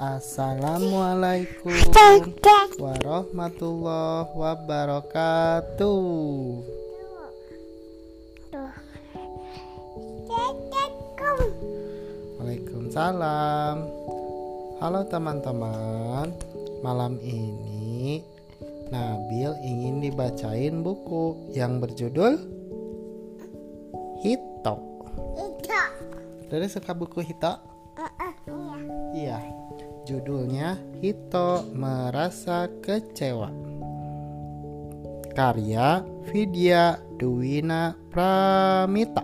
Assalamualaikum warahmatullahi wabarakatuh. Waalaikumsalam. Halo teman-teman. Malam ini Nabil ingin dibacain buku yang berjudul Hito. Itu. Dari suka buku Hito? Uh-uh, iya. Iya. Judulnya Hito Merasa Kecewa. Karya Vidya Duwina Pramita.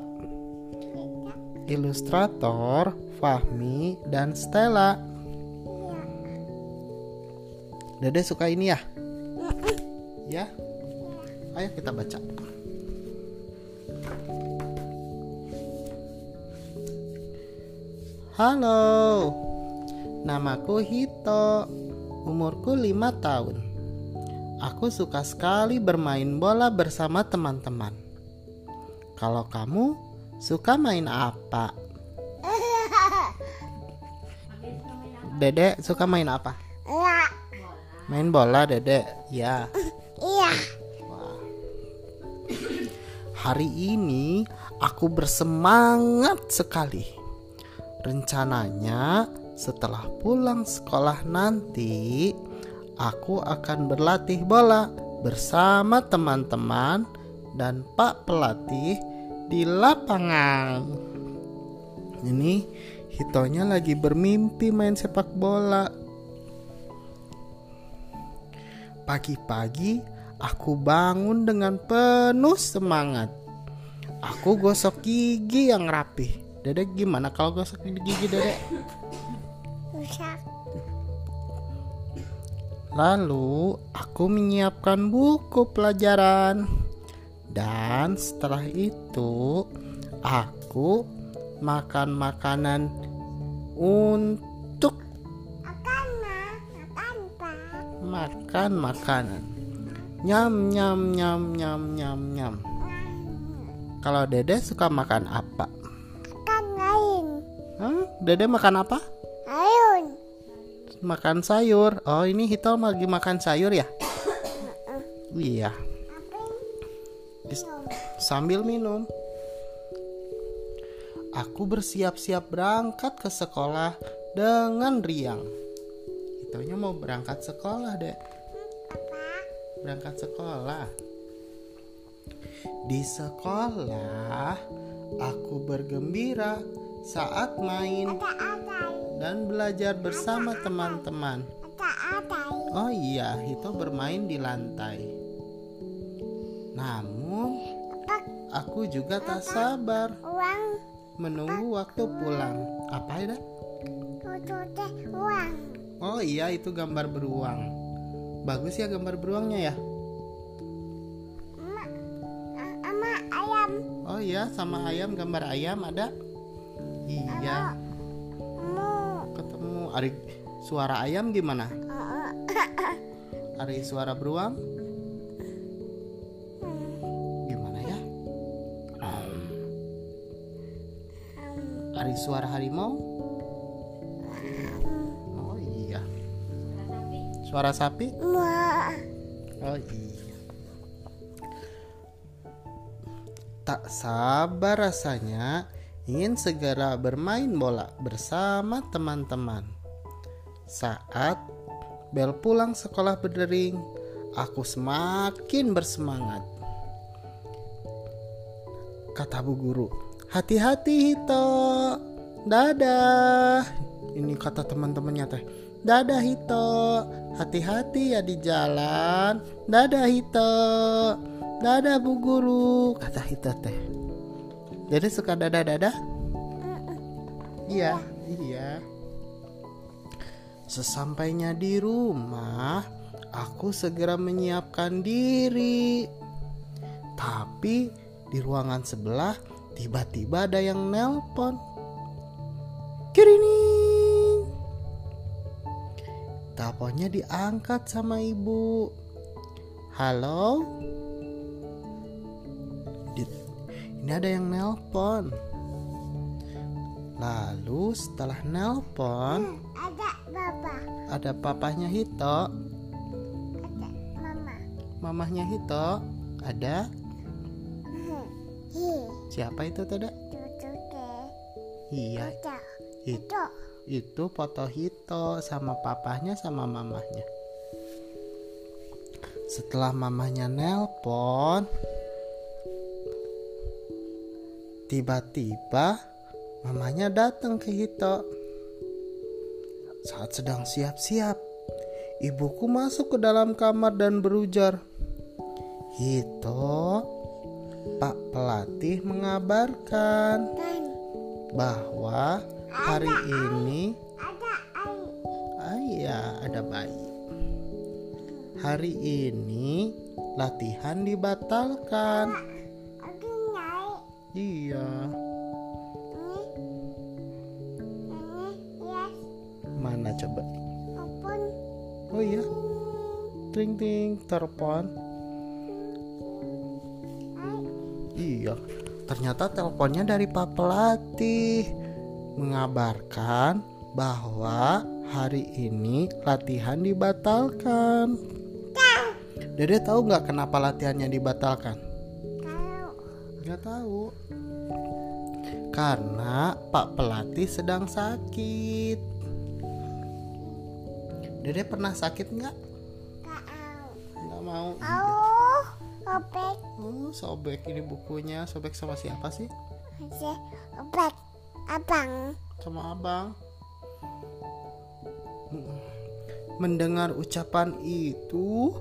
Ilustrator Fahmi dan Stella. Dede suka ini ya? Ya. Ayo kita baca. Halo. Namaku Hito. Umurku lima tahun. Aku suka sekali bermain bola bersama teman-teman. Kalau kamu suka main apa? Dede suka main apa? Iya. Main bola, Dede. Ya. Iya. Wah. Hari ini aku bersemangat sekali. Rencananya setelah pulang sekolah nanti aku akan berlatih bola bersama teman-teman dan Pak pelatih di lapangan. Ini Hitonya lagi bermimpi main sepak bola. Pagi-pagi aku bangun dengan penuh semangat. Aku gosok gigi yang rapi. Dedek gimana kalau gosok gigi dedek? Lalu aku menyiapkan buku pelajaran. Dan setelah itu aku makan makanan untuk Makan, makanan. Nyam nyam nyam nyam nyam nyam. Kalau Dede suka makan apa? Makan lain. Hah? Dede makan apa? Makan sayur. Oh, ini Hito lagi makan sayur ya? Iya. Sambil minum. Aku bersiap-siap berangkat ke sekolah dengan riang. Hitonya mau berangkat sekolah, Dek. Berangkat sekolah. Di sekolah, aku bergembira saat main Ada. Dan belajar bersama teman-teman. Oh iya, Hito bermain di lantai. Namun, aku juga tak sabar menunggu waktu pulang. Apa ya? Oh iya, itu gambar beruang. Bagus ya gambar beruangnya ya. Ayam. Oh iya, sama ayam gambar ayam ada. Iya. Ari suara ayam gimana? Ari suara beruang gimana ya? Ari suara harimau? Oh iya. Suara sapi? Oh iya. Tak sabar rasanya ingin segera bermain bola bersama teman-teman. Saat bel pulang sekolah berdering, aku semakin bersemangat. Kata bu guru, hati-hati Hito, dadah. Ini kata teman-temannya teh, dadah Hito, hati-hati ya di jalan, dadah Hito, dadah bu guru, kata Hito teh. Jadi suka dadah-dadah? Iya, iya. Sesampainya di rumah, aku segera menyiapkan diri. Tapi di ruangan sebelah tiba-tiba ada yang nelpon. Kirining. Teleponnya diangkat sama ibu. Halo? Ini ada yang nelpon. Lalu setelah nelpon, Ada Papa. Ada papahnya Hito, Ada mama. mamahnya Hito, ada Hi. siapa itu ke. Iya, Tutu. itu foto Hito sama papahnya sama mamahnya. Setelah mamahnya nelpon, tiba-tiba mamanya datang ke Hito. Saat sedang siap-siap, ibuku masuk ke dalam kamar dan berujar, "Hito, Pak pelatih mengabarkan Kan. bahwa hari ini ah iya ada bayi. Hari ini latihan dibatalkan. Iya, coba? Oh iya, ting ting telepon. Iya, ternyata teleponnya dari Pak Pelatih mengabarkan bahwa hari ini latihan dibatalkan. Dede tahu nggak kenapa latihannya dibatalkan? Kalau. Nggak tahu. Karena Pak Pelatih sedang sakit. Dede pernah sakit nggak? Kau. Nggak mau. Oh. Opek. Oh, sobek ini bukunya. Sobek sama siapa sih? Si. Opek. Abang. Sama abang. Mendengar ucapan itu,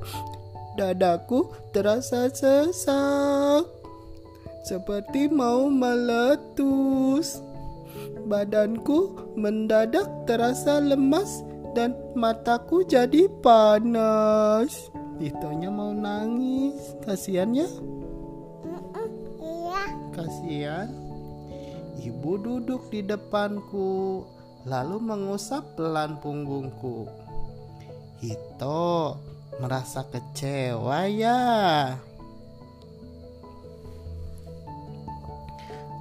dadaku terasa sesak. Seperti mau meletus. Badanku mendadak terasa lemas dan mataku jadi panas. Itonya mau nangis. Kasihan ya? Iya. Kasihan. Ibu duduk di depanku, lalu mengusap pelan punggungku. Hito merasa kecewa ya.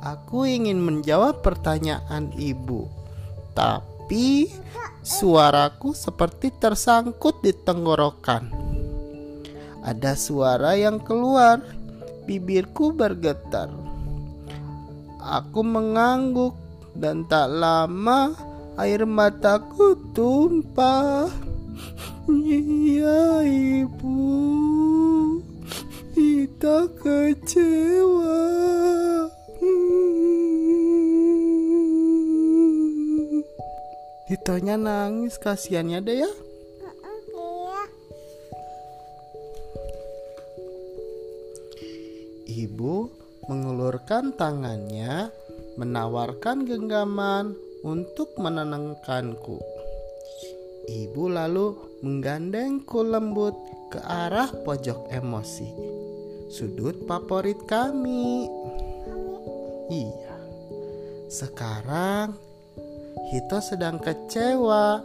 Aku ingin menjawab pertanyaan ibu, tapi suaraku seperti tersangkut di tenggorokan. Ada suara yang keluar, bibirku bergetar. Aku mengangguk dan tak lama air mataku tumpah. Iya ibu, kita kecewa. Hitonya nangis kasihannya deh ya. Ibu mengulurkan tangannya, menawarkan genggaman untuk menenangkanku. Ibu lalu menggandengku lembut ke arah pojok emosi. Sudut favorit kami. Iya. Sekarang Hito sedang kecewa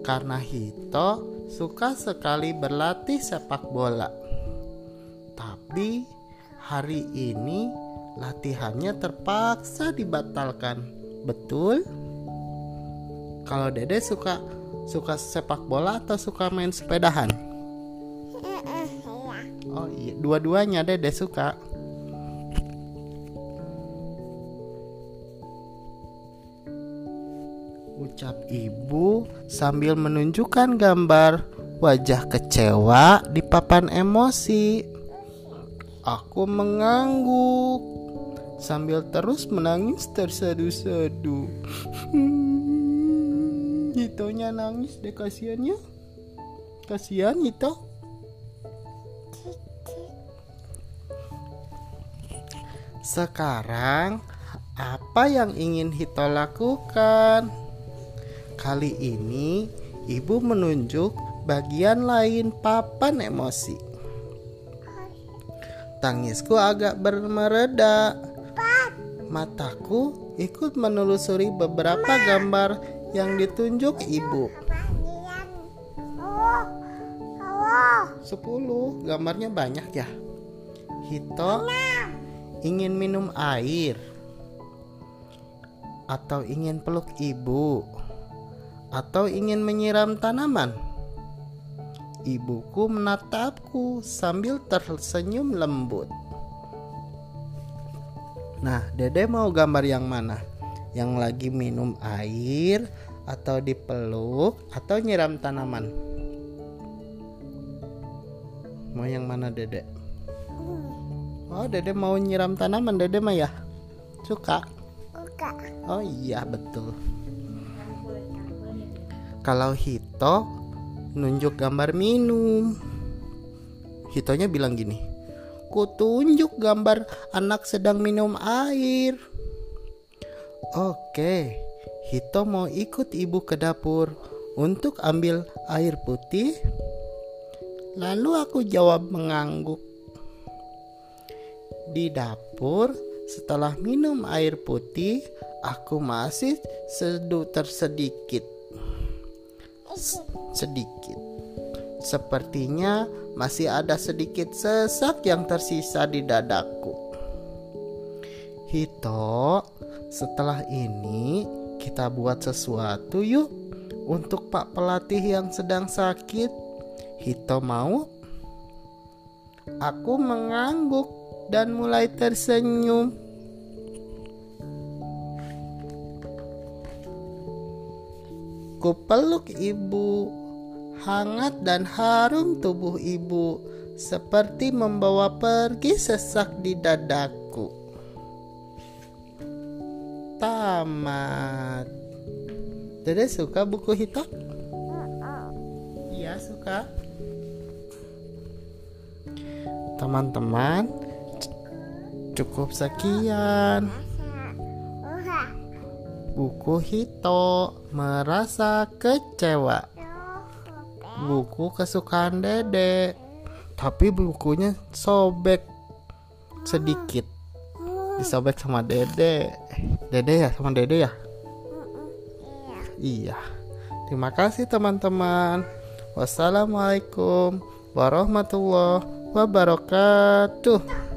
karena Hito suka sekali berlatih sepak bola. Tapi hari ini latihannya terpaksa dibatalkan. Betul? Kalau Dede suka suka sepak bola atau suka main sepedahan? Mm-mm. Iya. Oh iya, dua-duanya Dede suka. Ucap ibu sambil menunjukkan gambar wajah kecewa di papan emosi. Aku mengangguk sambil terus menangis terseduh-seduh. Hmm, Hitonya nangis deh kasihannya. Kasihan Hito. Sekarang apa yang ingin Hito lakukan? Kali ini ibu menunjuk bagian lain papan emosi. Tangisku agak bermereda. Mataku ikut menelusuri beberapa gambar yang ditunjuk ibu. 10 gambarnya banyak ya. Hito ingin minum air atau ingin peluk ibu atau ingin menyiram tanaman? Ibuku menatapku sambil tersenyum lembut. Nah, Dede mau gambar yang mana? Yang lagi minum air atau dipeluk atau nyiram tanaman? Mau yang mana Dede? Oh, Dede mau nyiram tanaman Dede mah ya? Suka? Buka. Oh iya, betul. Kalau Hito nunjuk gambar minum. Hitonya bilang gini, ku tunjuk gambar anak sedang minum air. Oke, Hito mau ikut ibu ke dapur untuk ambil air putih. Lalu aku jawab mengangguk. Di dapur, setelah minum air putih, aku masih seduh tersedikit sedikit. Sepertinya masih ada sedikit sesak yang tersisa di dadaku. Hito, setelah ini kita buat sesuatu yuk untuk Pak pelatih yang sedang sakit. Hito mau? Aku mengangguk dan mulai tersenyum. Ku peluk ibu, hangat dan harum tubuh ibu, seperti membawa pergi sesak di dadaku. Tamat. Dede suka buku hitam? Iya suka. Teman-teman, cukup sekian. Buku Hito merasa kecewa. buku kesukaan Dede. Tapi bukunya sobek sedikit. Disobek sama Dede. Dede ya sama Dede ya? Iya. Terima kasih teman-teman. Wassalamualaikum warahmatullahi wabarakatuh.